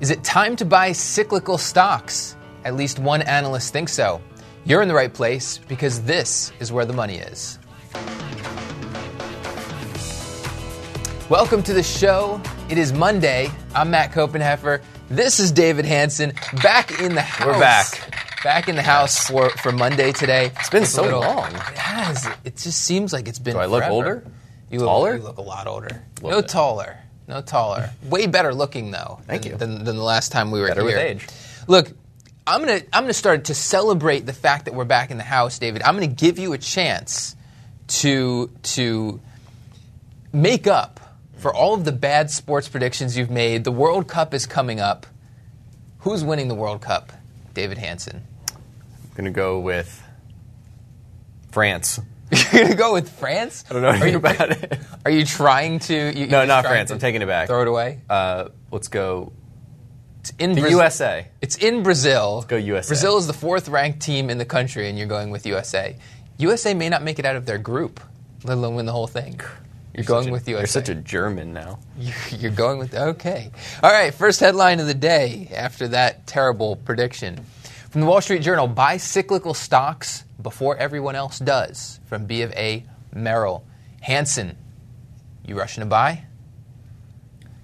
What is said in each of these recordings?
Is it time to buy cyclical stocks? At least one analyst thinks so. You're in the right place because this is where the money is. Welcome to the show. It is Monday. I'm Matt Koppenheffer. This is David Hanson. Back in the house. We're back. Back in the house for, for Monday today. It's been a so little- long. It has. It just seems like it's been Do I look forever. older? You look, Taller? You look a lot older. Little No bit. taller. No taller. Way better looking though. Thank than, you. Than, than the last time we were Better here. with age. Look, I'm gonna I'm gonna start to celebrate the fact that we're back in the house, David. I'm gonna give you a chance to to make up for all of the bad sports predictions you've made. The World Cup is coming up. Who's winning the World Cup? David Hanson. I'm going to go with France. You're gonna go with France? I don't know Are anything you, about it. are you trying to? You, No, not France. I'm taking it back. Throw it away. Uh, let's go It's in the Braz- USA. It's in Brazil. go USA. Brazil is the fourth ranked team in the country, and you're going with USA. USA may not make it out of their group, let alone win the whole thing. You're going Such a- with USA. You're such a German now. You're going with okay. All right, first headline of the day after that terrible prediction. From the Wall Street Journal, buy cyclical stocks before everyone else does. From B of A Merrill. Hanson, you rushing to buy?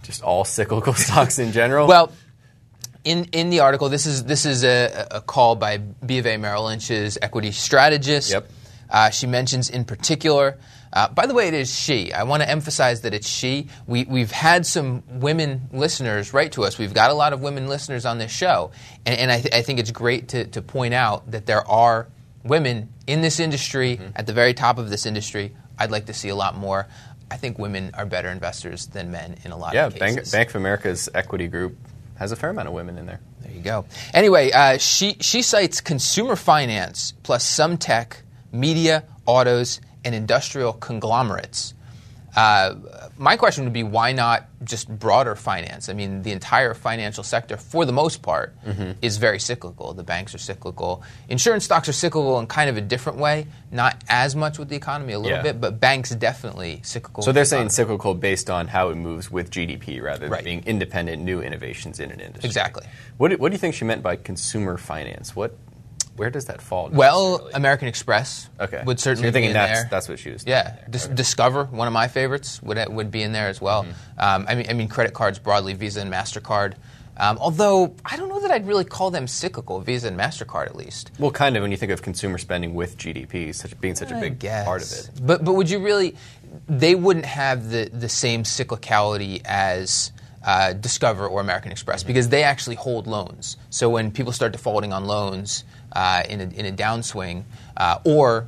Just all cyclical stocks in general. Well, in, in the article, this is this is a, a call by B of A Merrill Lynch's equity strategist. Yep. Uh, she mentions in particular. Uh, by the way, it is she. I want to emphasize that it's she. We, we've had some women listeners write to us. We've got a lot of women listeners on this show, and, and I, th- I think it's great to, to point out that there are women in this industry Mm-hmm. at the very top of this industry. I'd like to see a lot more. I think women are better investors than men in a lot yeah, of cases. Bank, Bank of America's equity group has a fair amount of women in there. There you go. Anyway, uh, she she cites consumer finance plus some tech, media, autos, and industrial conglomerates. Uh, my question would be why not just broader finance? I mean, the entire financial sector, for the most part, Mm-hmm. is very cyclical. The banks are cyclical. Insurance stocks are cyclical in kind of a different way, not as much with the economy, a little Yeah. bit, but banks definitely cyclical. So they're the saying economy. cyclical based on how it moves with GDP rather than Right. being independent new innovations in an industry. Exactly. What do, what do you think she meant by consumer finance? What, where does that fall? Well. American Express okay. would So certainly you're thinking be in that's there. that's what she was. Yeah. Dis- Okay. Discover, one of my favorites, would would be in there as well. Mm-hmm. Um, I mean, I mean, credit cards broadly, Visa and Mastercard. Um, although I don't know that I'd really call them cyclical, Visa and Mastercard at least. Well, kind of when you think of consumer spending with GDP such, being such a I big guess. part of it. But but would you really? They wouldn't have the the same cyclicality as. Uh, Discover or American Express Mm-hmm. because they actually hold loans. So when people start defaulting on loans uh, in, a, in a downswing uh, or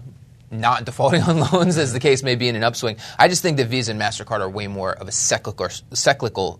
not defaulting on loans, as the case may be in an upswing, I just think that Visa and Mastercard are way more of a cyclical, cyclical,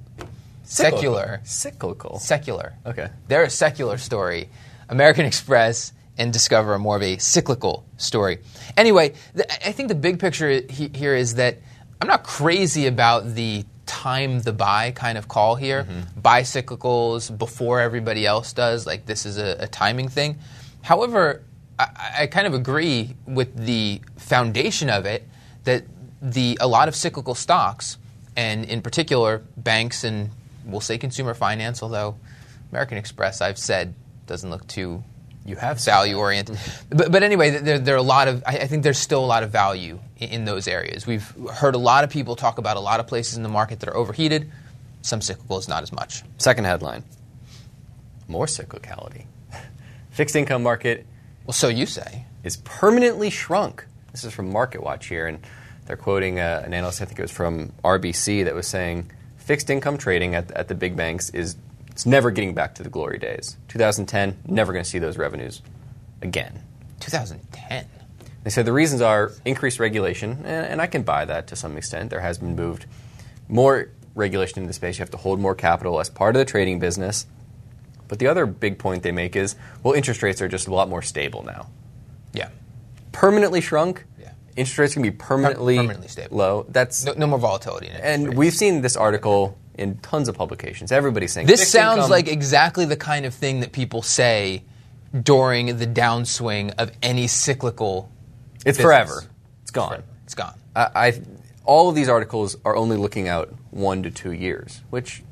secular, Cyclical. secular. Okay. They're a secular story. American Express and Discover are more of a cyclical story. Anyway, the, I think the big picture he, here is that I'm not crazy about the time the buy kind of call here. Mm-hmm. Buy cyclicals before everybody else does, like this is a, a timing thing. However, I, I kind of agree with the foundation of it that the a lot of cyclical stocks, and in particular banks and we'll say consumer finance, although American Express, I've said, doesn't look too You have value oriented. But, but anyway, there, there are a lot of, I, I think there's still a lot of value in, in those areas. We've heard a lot of people talk about a lot of places in the market that are overheated. Some cyclicals, not as much. Second headline. More cyclicality. Fixed income market Well, so you say. is permanently shrunk. This is from MarketWatch here, and they're quoting uh, an analyst, I think it was from RBC, that was saying fixed income trading at, at the big banks is it's never getting back to the glory days. 2010, never going to see those revenues again. 2010. They said the reasons are increased regulation, and, and I can buy that to some extent. There has been moved more regulation in the space. You have to hold more capital as part of the trading business. But the other big point they make is, well, interest rates are just a lot more stable now. Yeah. Permanently shrunk. Interest rates can be permanently, permanently stable. low. That's No, no more volatility in it. and we've seen this article in tons of publications. Everybody's saying This sounds income- like exactly the kind of thing that people say during the downswing of any cyclical. it's business. forever. It's gone. It's gone. I, I all of these articles are only looking out one to two years, which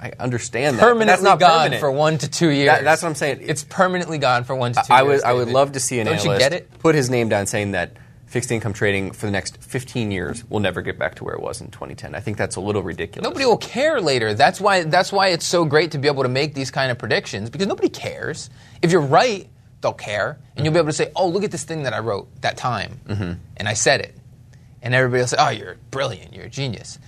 I understand that. permanently that's not gone permanent. for one to two years. That- that's what I'm saying. It's permanently gone for one to two I years. would I would love to see an Don't analyst you get it? put his name down saying that fixed income trading for the next 15 years will never get back to where it was in 2010. I think that's a little ridiculous. Nobody will care later. That's why. That's why it's so great to be able to make these kind of predictions because nobody cares. If you're right, they'll care, and you'll be able to say, "Oh, look at this thing that I wrote that time, Mm-hmm. and I said it," and everybody will say, "Oh, you're brilliant. You're a genius."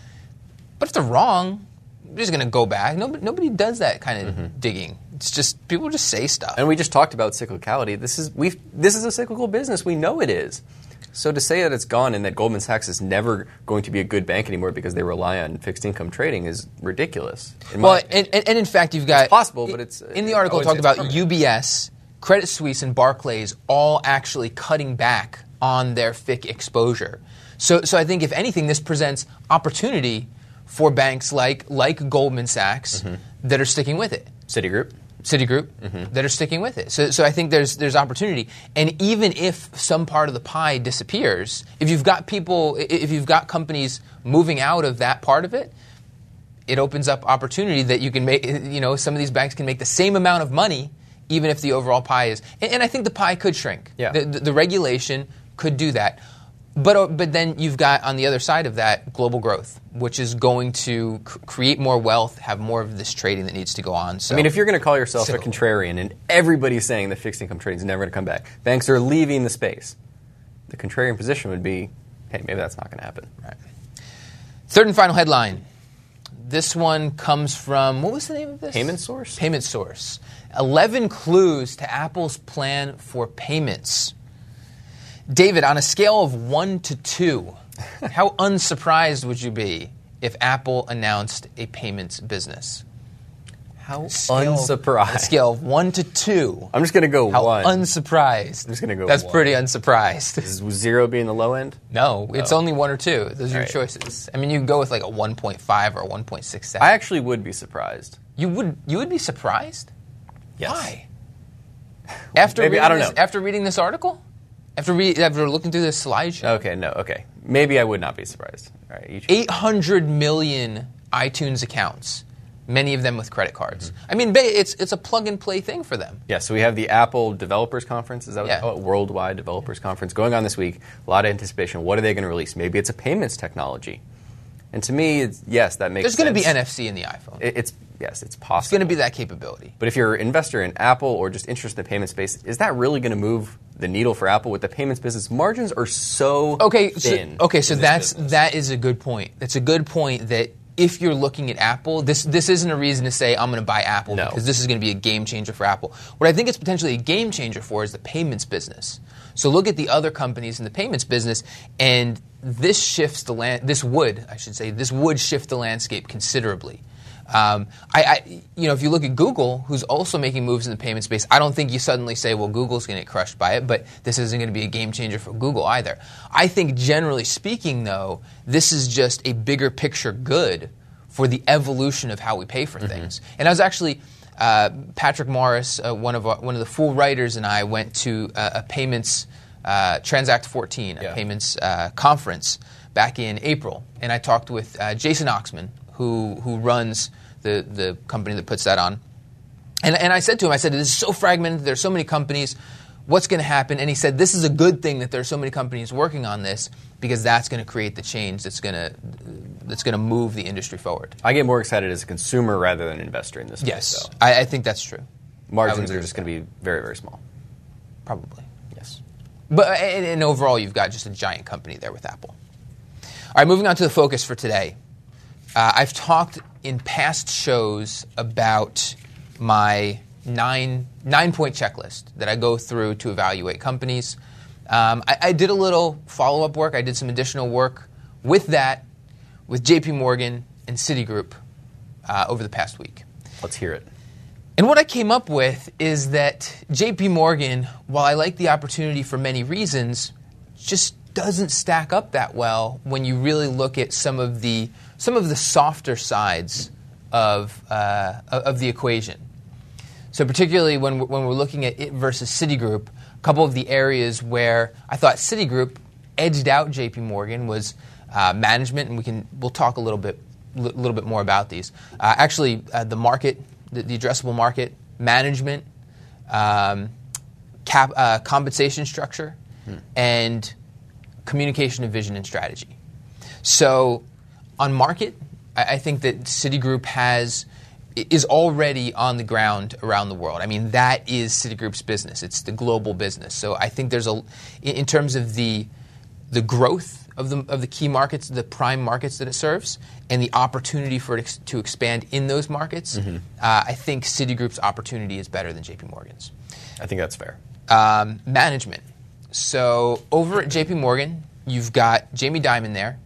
But if they're wrong, they're just going to go back. Nobody, nobody does that kind of digging. It's just people just say stuff. Mm-hmm. And we just talked about cyclicality. This is we this is a cyclical business. We know it is. So to say that it's gone and that Goldman Sachs is never going to be a good bank anymore because they rely on fixed income trading is ridiculous. Well, and, and, and in fact, you've got possible, but it's, in the article it talked about it's UBS, Credit Suisse, and Barclays all actually cutting back on their FIC exposure. So, so I think if anything, this presents opportunity for banks like like Goldman Sachs Mm-hmm. that are sticking with it. Citigroup. Citigroup Mm-hmm. that are sticking with it. So, so I think there's there's opportunity. And even if some part of the pie disappears, if you've got people, if you've got companies moving out of that part of it, it opens up opportunity that you can make. You know, some of these banks can make the same amount of money, even if the overall pie is. And, and I think the pie could shrink. Yeah. The, the, the regulation could do that. But, uh, but then you've got on the other side of that global growth, which is going to c- create more wealth, have more of this trading that needs to go on. So I mean, if you're going to call yourself a contrarian and everybody's saying that fixed income trading is never going to come back, banks are leaving the space. The contrarian position would be, hey, maybe that's not going to happen. Right. Third and final headline. This one comes from what was the name of this? Payment Source? Payment Source. Eleven clues to Apple's plan for payments. David, on a scale of one to two, how unsurprised would you be if Apple announced a payments business? How Scale- unsurprised. On a scale of one to two, I'm just going to go how one. unsurprised? I'm just gonna go That's one. pretty unsurprised. Is zero being the low end? No, it's Oh. only one or two. Those are your Right. choices. I mean, you can go with like a 1.5 or a 1.67. I actually would be surprised. you would you would be surprised. Yes. Why? After Maybe, reading I don't this, know. after reading this article, after re- after looking through this slideshow, Okay, no, okay. Maybe I would not be surprised. All right, each 800 million iTunes accounts, many of them with credit cards. Mm-hmm. I mean, ba- it's it's a plug and play thing for them. Yeah, so we have the Apple Developers Conference. Is that what Yeah. they call it? Worldwide Developers Conference going on this week. A lot of anticipation. What are they going to release? Maybe it's a payments technology. And to me, it's, yes, that makes There's going to be. NFC in the iPhone. It- It's yes, it's possible. it's going to be that capability. But if you're an investor in Apple or just interested in the payment space, is that really going to move the needle for Apple with the payments business? Margins are so Okay, so, thin. okay, so that's business. that is a good point. That's a good point that if you're looking at Apple, this this isn't a reason to say I'm going to buy Apple No. because this is going to be a game changer for Apple. What I think it's potentially a game changer for is the payments business. So look at the other companies in the payments business, and this shifts the land. This would, I should say, this would shift the landscape considerably. Um, I, I, you know, if you look at Google, who's also making moves in the payment space, I don't think you suddenly say, "Well, Google's going to get crushed by it," but this isn't going to be a game changer for Google either. I think, generally speaking, though, this is just a bigger picture good for the evolution of how we pay for things. And I was actually. Uh, Patrick Morris, uh, one of our, one of the Fool writers, and I went to a, a payments uh, Transact 14, a Yeah. payments uh, conference back in April, and I talked with uh, Jason Oxman, who who runs the the company that puts that on. And, and I said to him, I said, this is so fragmented, there's so many companies, what's going to happen? And he said, this is a good thing that there's so many companies working on this because that's going to create the change that's going to that's going to move the industry forward. I get more excited as a consumer rather than an investor in this. Yes, though. I, I think that's true. Margins are just going to be very very small. Probably. Yes. But and, and overall, you've got just a giant company there with Apple. All right, moving on to the focus for today. Uh, I've talked in past shows about my nine nine point checklist that I go through to evaluate companies. Um, I, I did a little follow up work. I did some additional work with that, with J.P. Morgan and Citigroup uh, over the past week. Let's hear it. And what I came up with is that JP Morgan, while I like the opportunity for many reasons, just doesn't stack up that well when you really look at some of the some of the softer sides of uh, of the equation. So particularly when we're, when we're looking at it versus Citigroup, a couple of the areas where I thought Citigroup edged out JP Morgan was uh, management, and we can we'll talk a little bit a little bit more about these. Uh, actually, uh, the market, the, the, addressable market, management, um, cap, uh, compensation structure, hmm. and communication of vision and strategy. So, on market, I, I think that Citigroup has is already on the ground around the world. I mean, that is Citigroup's business. It's the global business. So I think there's a, in terms of the the growth of the of the key markets, the prime markets that it serves, and the opportunity for it ex- to expand in those markets. Mm-hmm. Uh, I think Citigroup's opportunity is better than J.P. Morgan's. I think that's fair. Um, management. So over at J.P. Morgan, you've got Jamie Dimon there.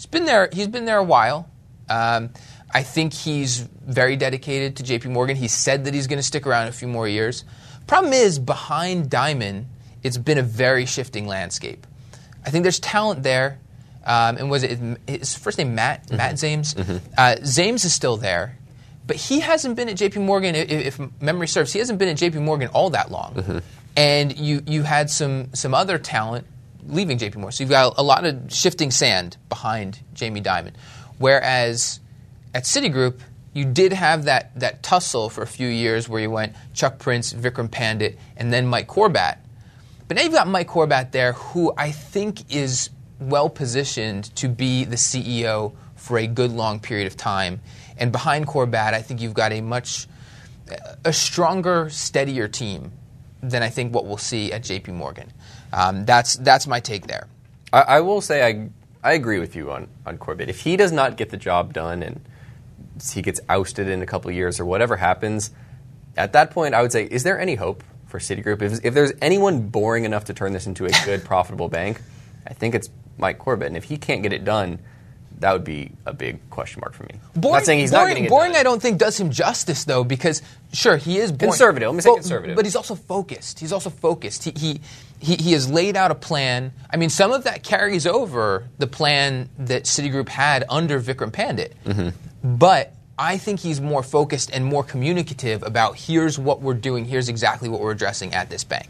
He's been there. He's been there a while. Um, I think he's very dedicated to JP Morgan. He said that he's going to stick around a few more years. Problem is, behind Dimon, it's been a very shifting landscape. I think there's talent there. Um, and was it his first name Matt mm-hmm. Matt Zames? Mm-hmm. Uh, Zames is still there, but he hasn't been at J.P. Morgan. If, if, memory serves, he hasn't been at J.P. Morgan all that long. Mm-hmm. And you you had some some other talent leaving J.P. Morgan, so you've got a lot of shifting sand behind Jamie Dimon. Whereas at Citigroup, you did have that, that tussle for a few years where you went Chuck Prince, Vikram Pandit, and then Mike Corbat. But now you've got Mike Corbat there, who I think is well positioned to be the CEO for a good long period of time. And behind Corbat, I think you've got a much a stronger, steadier team than I think what we'll see at J.P. Morgan. Um, that's that's my take there. I, I, will say I I agree with you on on Corbat. If he does not get the job done and he gets ousted in a couple years or whatever happens, at that point, I would say, is there any hope for Citigroup? If, if there's anyone boring enough to turn this into a good, profitable bank, I think it's Mike Corbat. And if he can't get it done, that would be a big question mark for me. Boring, I'm not saying he's boring, not getting it boring. Done. I don't think does him justice though, because sure he is boring. conservative. Let me say but, conservative, but he's also focused. He's also focused. He, he he he has laid out a plan. I mean, some of that carries over the plan that Citigroup had under Vikram Pandit, mm-hmm. but I think he's more focused and more communicative about here's what we're doing, here's exactly what we're addressing at this bank.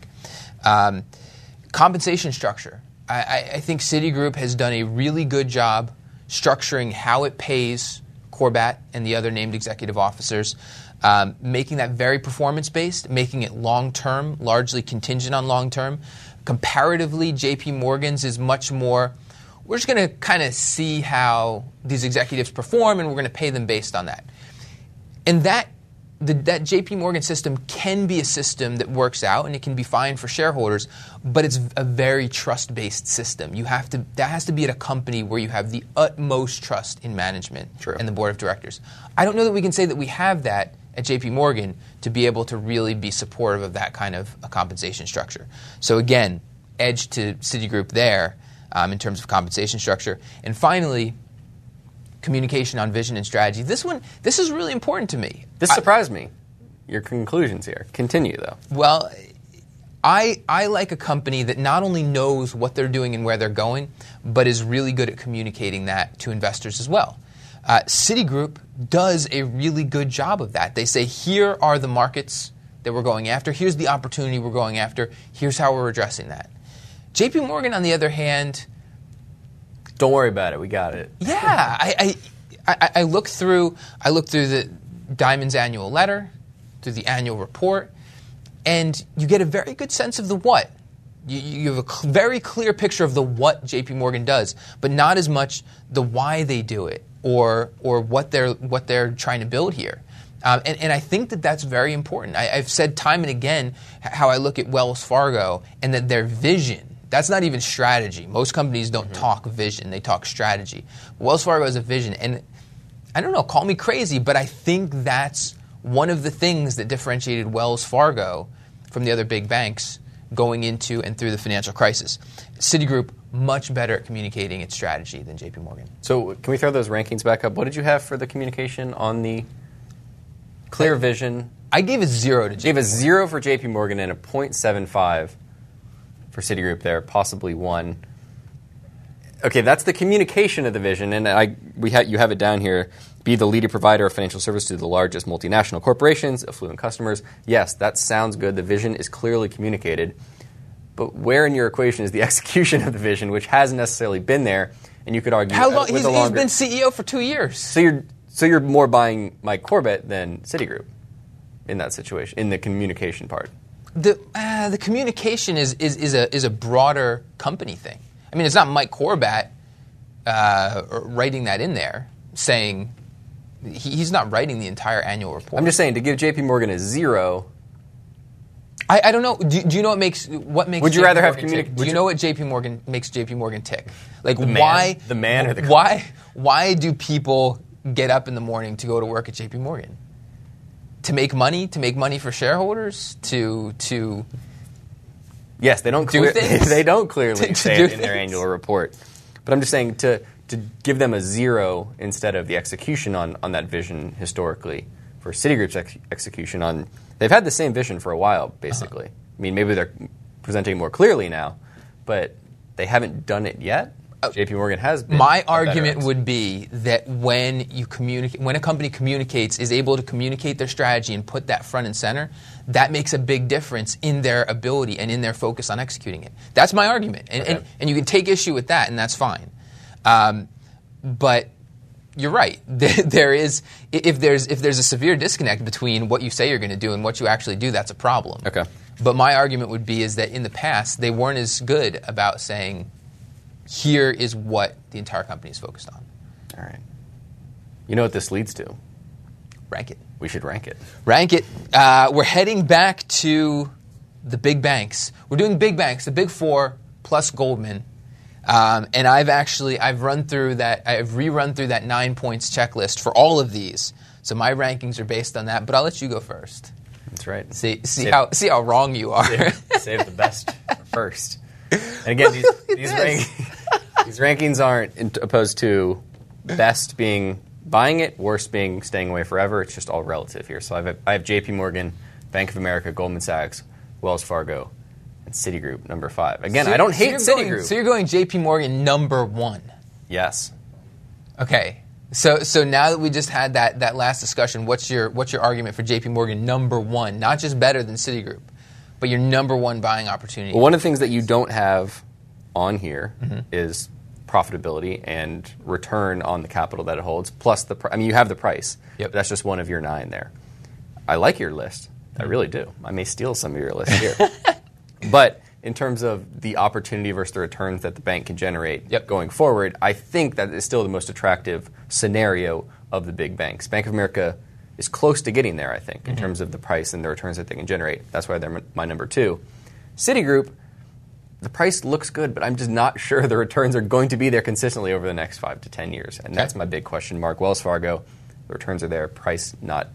Um, compensation structure. I, I, think Citigroup has done a really good job structuring how it pays Corbat and the other named executive officers, um, making that very performance based, making it long term, largely contingent on long term. Comparatively, JP Morgan's is much more we're just going to kind of see how these executives perform and we're going to pay them based on that. And that the, that JP Morgan system can be a system that works out and it can be fine for shareholders, but it's a very trust based system. You have to that has to be at a company where you have the utmost trust in management True. and the board of directors. I don't know that we can say that we have that at JP Morgan to be able to really be supportive of that kind of a compensation structure. So again, edge to Citigroup there um, in terms of compensation structure. And finally, communication on vision and strategy. This one, this is really important to me. This surprised I, me. Your conclusions here. Continue though. Well, I, I like a company that not only knows what they're doing and where they're going, but is really good at communicating that to investors as well. Uh, Citigroup does a really good job of that. They say, here are the markets that we're going after, here's the opportunity we're going after, here's how we're addressing that. JP Morgan, on the other hand, don't worry about it. We got it. Yeah, I, I, I, look through I look through the Dimon's annual letter, through the annual report, and you get a very good sense of the what. You, you have a cl- very clear picture of the what JP Morgan does, but not as much the why they do it or or what they're what they're trying to build here. Um, and, and, I think that that's very important. I, have said time and again how I look at Wells Fargo and that their vision that's not even strategy. Most companies don't mm-hmm. talk vision, they talk strategy. Wells Fargo has a vision. And I don't know, call me crazy, but I think that's one of the things that differentiated Wells Fargo from the other big banks going into and through the financial crisis. Citigroup, much better at communicating its strategy than JP Morgan. So, can we throw those rankings back up? What did you have for the communication on the clear vision? I gave a zero to JP. Gave a zero for JP Morgan and a 0.75 for Citigroup there, possibly one. Okay, that's the communication of the vision, and I, we ha- you have it down here. Be the leading provider of financial service to the largest multinational corporations, affluent customers. Yes, that sounds good. The vision is clearly communicated. But where in your equation is the execution of the vision, which hasn't necessarily been there? and you could argue How uh, long? with He's, a he's longer. been CEO for two years. so you're so you're more buying Mike Corbat than Citigroup in that situation in the communication part. The uh, the communication is, is, is a is a broader company thing. I mean, it's not Mike Corbat uh, writing that in there, saying he, he's not writing the entire annual report. I'm just saying to give J.P. Morgan a zero. I, I don't know. Do, do you know what makes what makes? Would you JP rather have Morgan communi- tick? Do you you- know what J.P. Morgan makes J.P. Morgan tick? Like man? why The man or the why why do people get up in the morning to go to work at J.P. Morgan? To make money, to make money for shareholders, to to Yes, they don't Do clear, things? they don't clearly To- say it in their annual report. But I'm just saying to to give them a zero instead of the execution on, on that vision historically for Citigroup's ex- execution on they've had the same vision for a while basically. Uh-huh. I mean maybe they're presenting more clearly now, but they haven't done it yet. JP Morgan has been My argument would be that when you communicate, when a company communicates, is able to communicate their strategy and put that front and center, that makes a big difference in their ability and in their focus on executing it. That's my argument, and, and, Okay. and you can take issue with that, and that's fine. Um, but you're right. There is if there's if there's a severe disconnect between what you say you're going to do and what you actually do, that's a problem. Okay. But my argument would be is that in the past they weren't as good about saying, here is what the entire company is focused on. All right. You know what this leads to? Rank it. We should rank it. Rank it. Uh, we're heading back to the big banks. We're doing big banks, the big four plus Goldman. Um, and I've actually I've run through that I've rerun through that nine points checklist for all of these. So my rankings are based on that. But I'll let you go first. That's right. See see Save- how see how wrong you are. save, save the best for first. And again, these, these, rank, these rankings aren't opposed to best being buying it, worst being staying away forever. It's just all relative here. So I've, I have J.P. Morgan, Bank of America, Goldman Sachs, Wells Fargo, and Citigroup number five. Again, I don't hate you're Citigroup. going- so you're going J.P. Morgan number one. yes. Okay. So so now that we just had that, that last discussion, what's your what's your argument for JP Morgan number one? Not just better than Citigroup, but your number one buying opportunity. Well, one of the things that you don't have on here is Mm-hmm. profitability and return on the capital that it holds. Plus the, pr- I mean, you have the price. Yep. That's just one of your nine there. I like your list. I really do. I may steal some of your list here. but in terms of the opportunity versus the returns that the bank can generate Yep. going forward, I think that is still the most attractive scenario of the big banks. Bank of America is close to getting there, I think, Mm-hmm. in terms of the price and the returns that they can generate. That's why they're my number two. Citigroup, the price looks good, but I'm just not sure the returns are going to be there consistently over the next five to ten years, and that's my big question mark. Wells Fargo, the returns are there, price not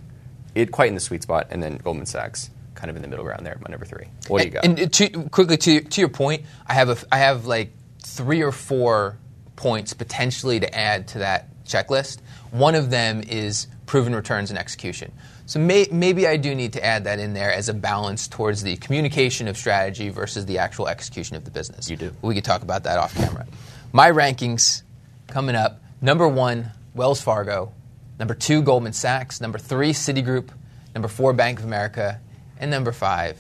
it quite in the sweet spot, and then Goldman Sachs kind of in the middle ground there, my number three. What do you got? And, and to, quickly to to your point, I have a, I have like three or four points potentially to add to that checklist. One of them is proven returns and execution. So may, maybe I do need to add that in there as a balance towards the communication of strategy versus the actual execution of the business. You do. We could talk about that off camera. My rankings coming up: number one, Wells Fargo; number two, Goldman Sachs; number three, Citigroup; number four, Bank of America; and number five,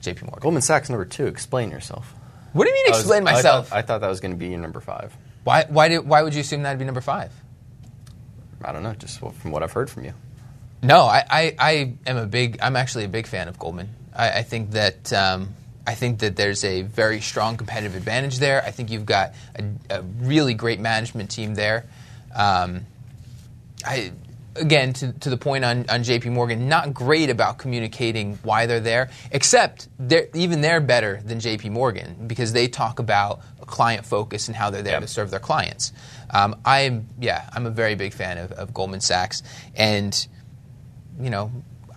J.P. Morgan. Goldman Sachs number two. Explain yourself. What do you mean I was- explain I myself? thought, I thought that was going to be your number five. why, why, do, why would you assume that would be number five? I don't know, just from what I've heard from you. No, I, I, I am a big. I'm actually a big fan of Goldman. I, I think that um, I think that there's a very strong competitive advantage there. I think you've got a, a really great management team there. Um, I again to, to the point on, on JP Morgan, not great about communicating why they're there, except they're even they're better than JP Morgan because they talk about client focus and how they're there Yep. to serve their clients. Um, I'm yeah, I'm a very big fan of, of Goldman Sachs, and you know,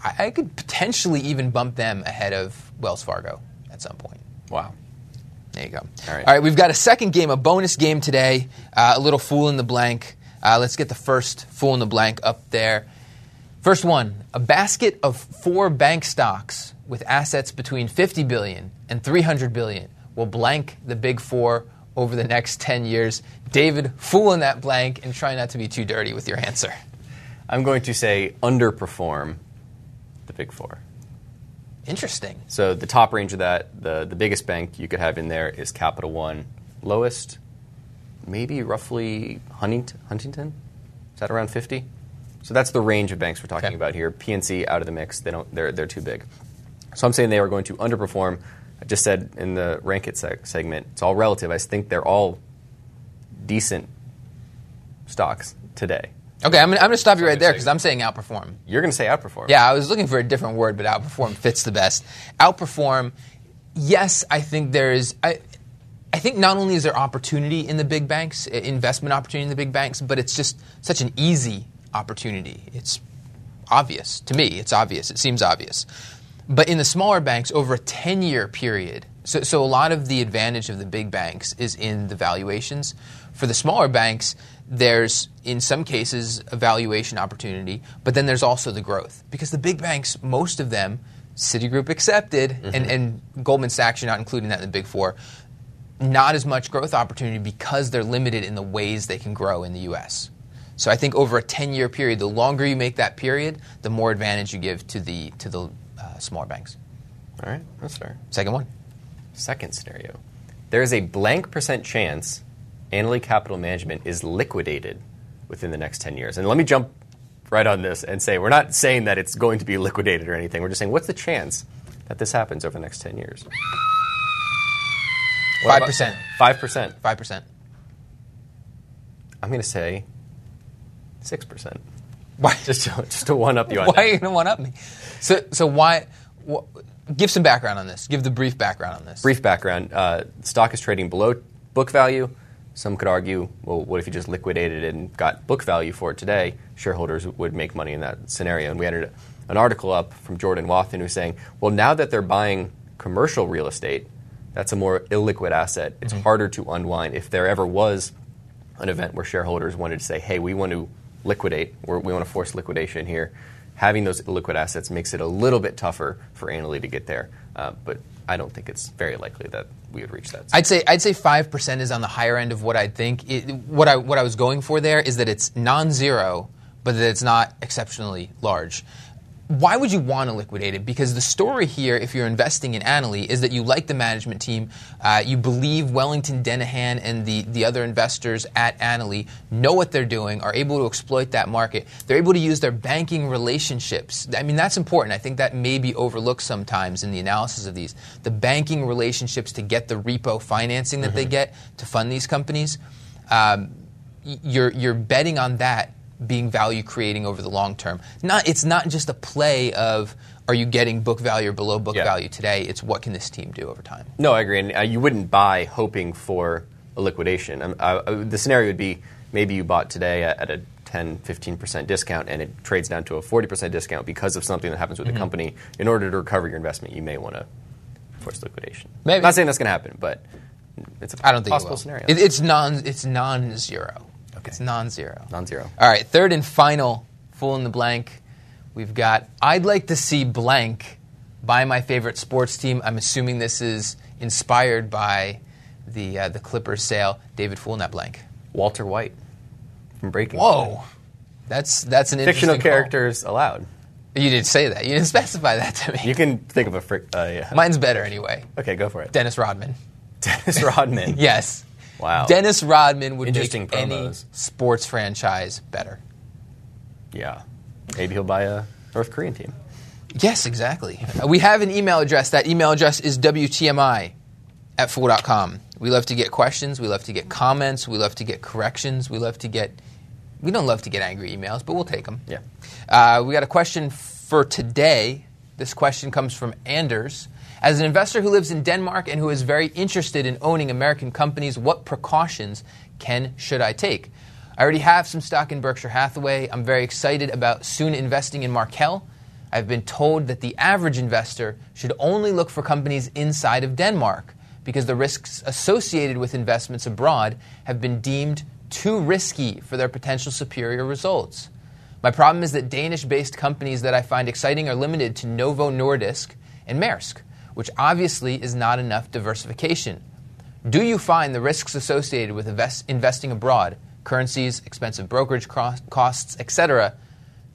I, I could potentially even bump them ahead of Wells Fargo at some point. Wow. There you go. All right. All right, we've got a second game, a bonus game today, uh, a little fool in the blank. Uh, let's get the first fool in the blank up there. First one, a basket of four bank stocks with assets between 50 billion and 300 billion will blank the big four over the next 10 years. David, fool in that blank and try not to be too dirty with your answer. I'm going to say underperform the big four. Interesting. So the top range of that, the, the biggest bank you could have in there is Capital One. Lowest, maybe roughly Huntington. Huntington? Is that around 50? So that's the range of banks we're talking Okay. about here. PNC out of the mix. They don't. They're they're too big. So I'm saying they are going to underperform. I just said in the rank it seg- segment, it's all relative. I think they're all decent stocks today. Okay, I'm I'm gonna stop you right there because I'm saying outperform. You're going to say outperform. Yeah, I was looking for a different word, but outperform fits the best. Outperform, yes, I think there is. I, I think not only is there opportunity in the big banks, investment opportunity in the big banks, but it's just such an easy opportunity. It's obvious to me. It's obvious. It seems obvious. But in the smaller banks, over a 10 year period, so, so a lot of the advantage of the big banks is in the valuations. For the smaller banks, there's in some cases a valuation opportunity, but then there's also the growth. Because the big banks, most of them, Citigroup accepted, and, mm-hmm. and Goldman Sachs, you're not including that in the big four, not as much growth opportunity because they're limited in the ways they can grow in the US. So I think over a 10 year period, the longer you make that period, the more advantage you give to the, to the uh, smaller banks. All right, that's fair. Second one. Second scenario. There is a blank percent chance Annaly Capital Management is liquidated within the next 10 years. And let me jump right on this and say we're not saying that it's going to be liquidated or anything. We're just saying what's the chance that this happens over the next 10 years? What about- 5%. 5%. 5%. I'm going to say 6%. Why, Just to, just to one up you on why are you going to one up me? So, so why? Wh- give some background on this. Give the brief background on this. Brief background uh, stock is trading below book value. Some could argue, well, what if you just liquidated it and got book value for it today? Shareholders would make money in that scenario. And we had an article up from Jordan Wathen who's saying, well, now that they're buying commercial real estate, that's a more illiquid asset. It's harder to unwind. If there ever was an event where shareholders wanted to say, hey, we want to liquidate, or we want to force liquidation here, having those illiquid assets makes it a little bit tougher for Annaly to get there. Uh, but I don't think it's very likely that we would reach that. I'd say I'd say five percent is on the higher end of what I'd think. It, what I what I was going for there is that it's non-zero, but that it's not exceptionally large. Why would you want to liquidate it? Because the story here, if you're investing in Annaly, is that you like the management team, uh, you believe Wellington Denahan and the, the other investors at Annaly know what they're doing, are able to exploit that market. They're able to use their banking relationships. I mean, that's important. I think that may be overlooked sometimes in the analysis of these. The banking relationships to get the repo financing that they get to fund these companies. Um, you're, you're betting on that being value creating over the long term. Not, it's not just a play of are you getting book value or below book Yeah. value today. It's what can this team do over time. No, I agree. And uh, you wouldn't buy hoping for a liquidation. Um, uh, uh, the scenario would be maybe you bought today at, at a 10, 15% discount and it trades down to a 40% discount because of something that happens with Mm-hmm. the company. In order to recover your investment, you may want to force liquidation. Maybe. not saying that's going to happen, but it's a I don't think possible it scenario. It, it's non. It's non-zero. Okay. It's non-zero. Non-zero. All right. Third and final, Fool in the blank. We've got. I'd like to see blank buy my favorite sports team. I'm assuming this is inspired by the uh, the Clippers sale. David, in that blank. Walter White from Breaking Whoa. Bad. That's that's an Fictional interesting call. characters allowed. You didn't say that. You didn't specify that to me. You can think of a. Frick, uh, yeah. Mine's better anyway. okay, go for it. Dennis Rodman. Dennis Rodman. Yes. Wow. Dennis Rodman would make any sports franchise better. Yeah. Maybe he'll buy a North Korean team. Yes, exactly. We have an email address. That email address is WTMI at fool.com. We love to get questions. We love to get comments. We love to get corrections. We love to get. We don't love to get angry emails, but we'll take them. Yeah. Uh, we got a question for today. This question comes from Anders. As an investor who lives in Denmark and who is very interested in owning American companies, what precautions can should I take? I already have some stock in Berkshire Hathaway. I'm very excited about soon investing in Markel. I've been told that the average investor should only look for companies inside of Denmark because the risks associated with investments abroad have been deemed too risky for their potential superior results. My problem is that Danish based companies that I find exciting are limited to Novo Nordisk and Maersk, which obviously is not enough diversification. Do you find the risks associated with invest- investing abroad, currencies, expensive brokerage cros- costs, etc.,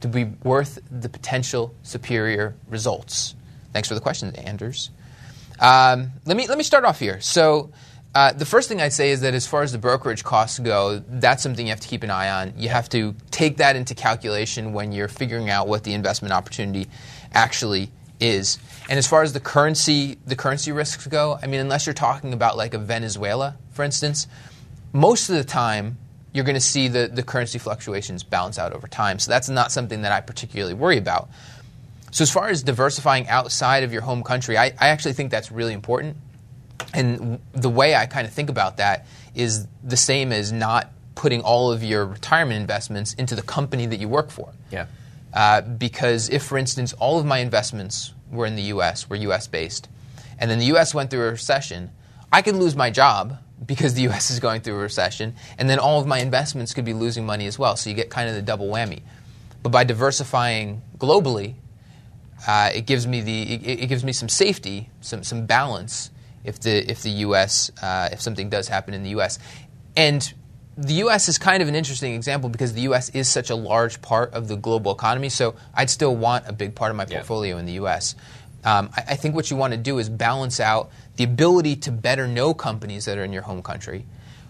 to be worth the potential superior results? Thanks for the question, Anders. Um, let me let me start off here. So, Uh, the first thing I'd say is that as far as the brokerage costs go, that's something you have to keep an eye on. You have to take that into calculation when you're figuring out what the investment opportunity actually is. And as far as the currency, the currency risks go, I mean, unless you're talking about like a Venezuela, for instance, most of the time you're going to see the, the currency fluctuations balance out over time. So that's not something that I particularly worry about. So as far as diversifying outside of your home country, I, I actually think that's really important. And the way I kind of think about that is the same as not putting all of your retirement investments into the company that you work for. Yeah. Uh, because if, for instance, all of my investments were in the U.S., were U.S. based, and then the U.S. went through a recession, I could lose my job because the U.S. is going through a recession, and then all of my investments could be losing money as well. So you get kind of the double whammy. But by diversifying globally, uh, it gives me the it, it, gives me some safety, some some balance if the if the U.S. Uh, if something does happen in the U.S. and the U.S. is kind of an interesting example because the U.S. is such a large part of the global economy. So I'd still want a big part of my portfolio yeah. in the U.S. Um, I, I, think what you want to do is balance out the ability to better know companies that are in your home country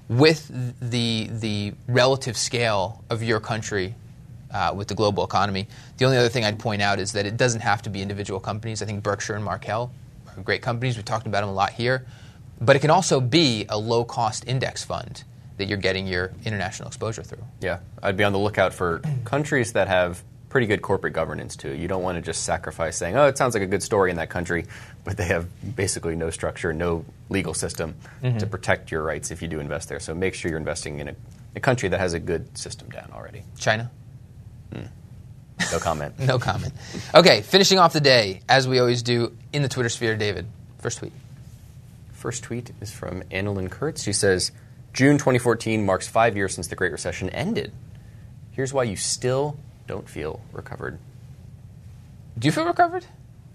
with the the relative scale of your country uh, with the global economy. The only other thing I'd point out is that it doesn't have to be individual companies. I think Berkshire and Markel are great companies. We've talked about them a lot here, but it can also be a low cost index fund that you're getting your international exposure through. Yeah, I'd be on the lookout for countries that have pretty good corporate governance too. You don't want to just sacrifice saying, "Oh, it sounds like a good story in that country," but they have basically no structure, no legal system mm-hmm. to protect your rights if you do invest there. So make sure you're investing in a, a country that has a good system down already. China. Mm. No comment. no comment. Okay, finishing off the day as we always do in the Twitter sphere. David, first tweet. First tweet is from Annalyn Kurtz. She says, "June 2014 marks five years since the Great Recession ended. Here's why you still don't feel recovered. Do you feel recovered?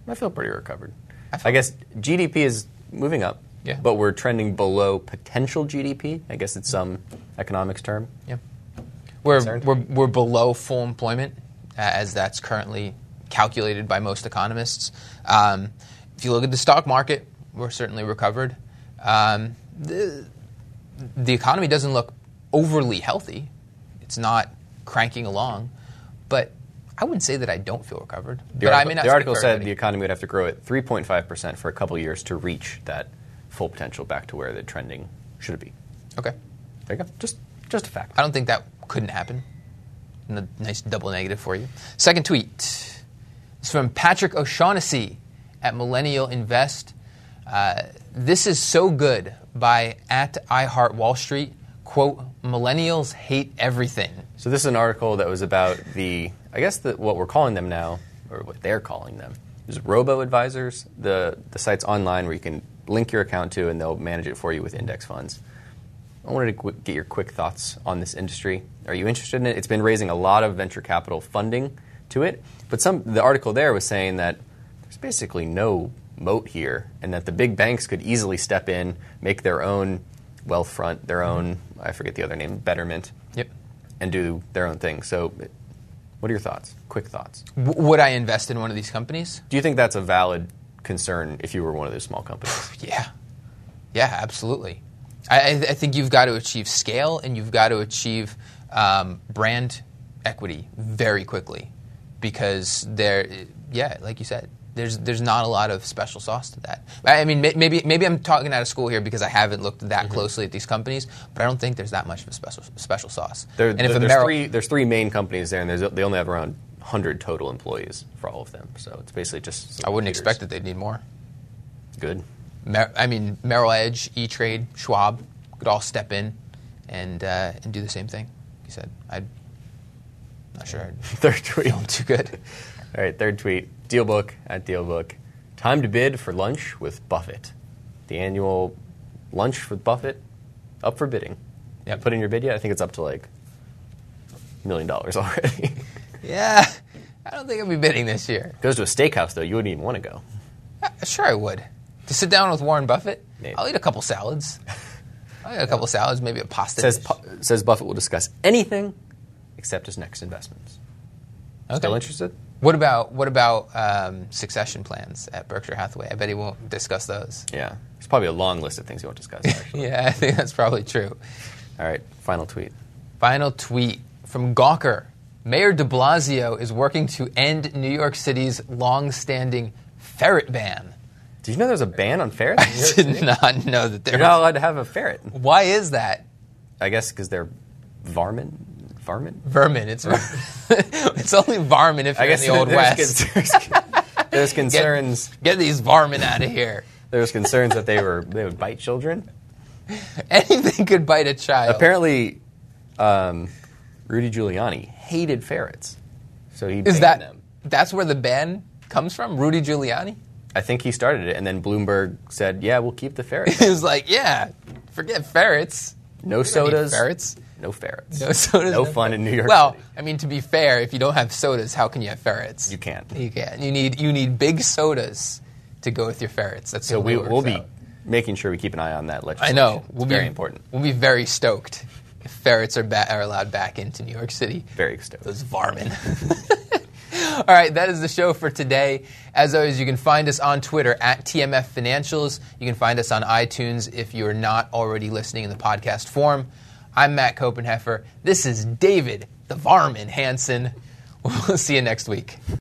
I feel pretty recovered. I, I guess GDP is moving up, yeah. but we're trending below potential GDP. I guess it's some economics term. Yeah. We're, we're, we're below full employment uh, as that's currently calculated by most economists. Um, if you look at the stock market, we're certainly recovered. Um, the, the economy doesn't look overly healthy. It's not cranking along. But I wouldn't say that I don't feel recovered. The but article, the article said the economy would have to grow at 3.5% for a couple years to reach that full potential back to where the trending should be. Okay. There you go. Just, just a fact. I don't think that couldn't happen. A nice double negative for you. Second tweet. It's from Patrick O'Shaughnessy at Millennial Invest. Uh, this is so good by at iHeart Wall Street. Quote, millennials hate everything. So this is an article that was about the, I guess the, what we're calling them now, or what they're calling them, is robo advisors. The the sites online where you can link your account to, and they'll manage it for you with index funds. I wanted to get your quick thoughts on this industry. Are you interested in it? It's been raising a lot of venture capital funding to it, but some the article there was saying that there's basically no moat here, and that the big banks could easily step in, make their own Wealthfront, their own I forget the other name, Betterment, Yep. and do their own thing. So, what are your thoughts? Quick thoughts. W- would I invest in one of these companies? Do you think that's a valid concern if you were one of those small companies? yeah. Yeah, absolutely. I, I, think you've got to achieve scale and you've got to achieve um, brand equity very quickly because there, yeah, like you said, there's there's not a lot of special sauce to that. I mean, maybe maybe I'm talking out of school here because I haven't looked that mm-hmm. closely at these companies, but I don't think there's that much of a special special sauce. There, and if there's, Ameri- three, there's three main companies there, and they only have around 100 total employees for all of them. So it's basically just. I wouldn't expect that they'd need more. Good. Mer- I mean, Merrill Edge, E Trade, Schwab could all step in and uh, and do the same thing. He said, "I'm not sure." I'd Third tweet. Too good. All right, third tweet. Dealbook at Dealbook. Time to bid for lunch with Buffett. The annual lunch with Buffett up for bidding. Yeah, put in your bid yet? I think it's up to like a million dollars already. yeah, I don't think I'll be bidding this year. Goes to a steakhouse though. You wouldn't even want to go. Uh, sure, I would. To sit down with Warren Buffett, Maybe. I'll eat a couple salads. I'll eat a couple salads, maybe a pasta. Says, dish. says Buffett will discuss anything except his next investments. Okay. Still interested? What about what about um, succession plans at Berkshire Hathaway? I bet he won't discuss those. Yeah, there's probably a long list of things he won't discuss. Actually. Yeah, I think that's probably true. All right, final tweet. Final tweet from Gawker. Mayor de Blasio is working to end New York City's long-standing ferret ban. Did you know there's a ban on ferrets? in New York I did not know that there You're not allowed to have a ferret. Why is that? I guess because they're varmint. Varmint. Vermin. It's it's only varmin if you're I guess in the old there's, west. There's, there's concerns. Get these varmin out of here. There's concerns that they were they would bite children. Anything could bite a child. Apparently, um, Rudy Giuliani hated ferrets, so he is banned that them. that's where the ban comes from? Rudy Giuliani. I think he started it, and then Bloomberg said, "Yeah, we'll keep the ferrets. He was like, "Yeah, forget ferrets. No We don't need sodas, ferrets. No ferrets, No sodas. no fun in New York Well, City. I mean, to be fair, if you don't have sodas, how can you have ferrets? You can't. You can't. You need you need big sodas to go with your ferrets. That's So we we'll be out. making sure we keep an eye on that I legislation. know. It's We'll very be, important. We'll be very stoked if ferrets are, ba- are allowed back into New York City. Very stoked. Those varmin. All right, that is the show for today. As always, you can find us on Twitter at TMF Financials. You can find us on iTunes if you're not already listening in the podcast form. I'm Matt Koppenheffer. This is David the Varmin Hanson. We'll see you next week.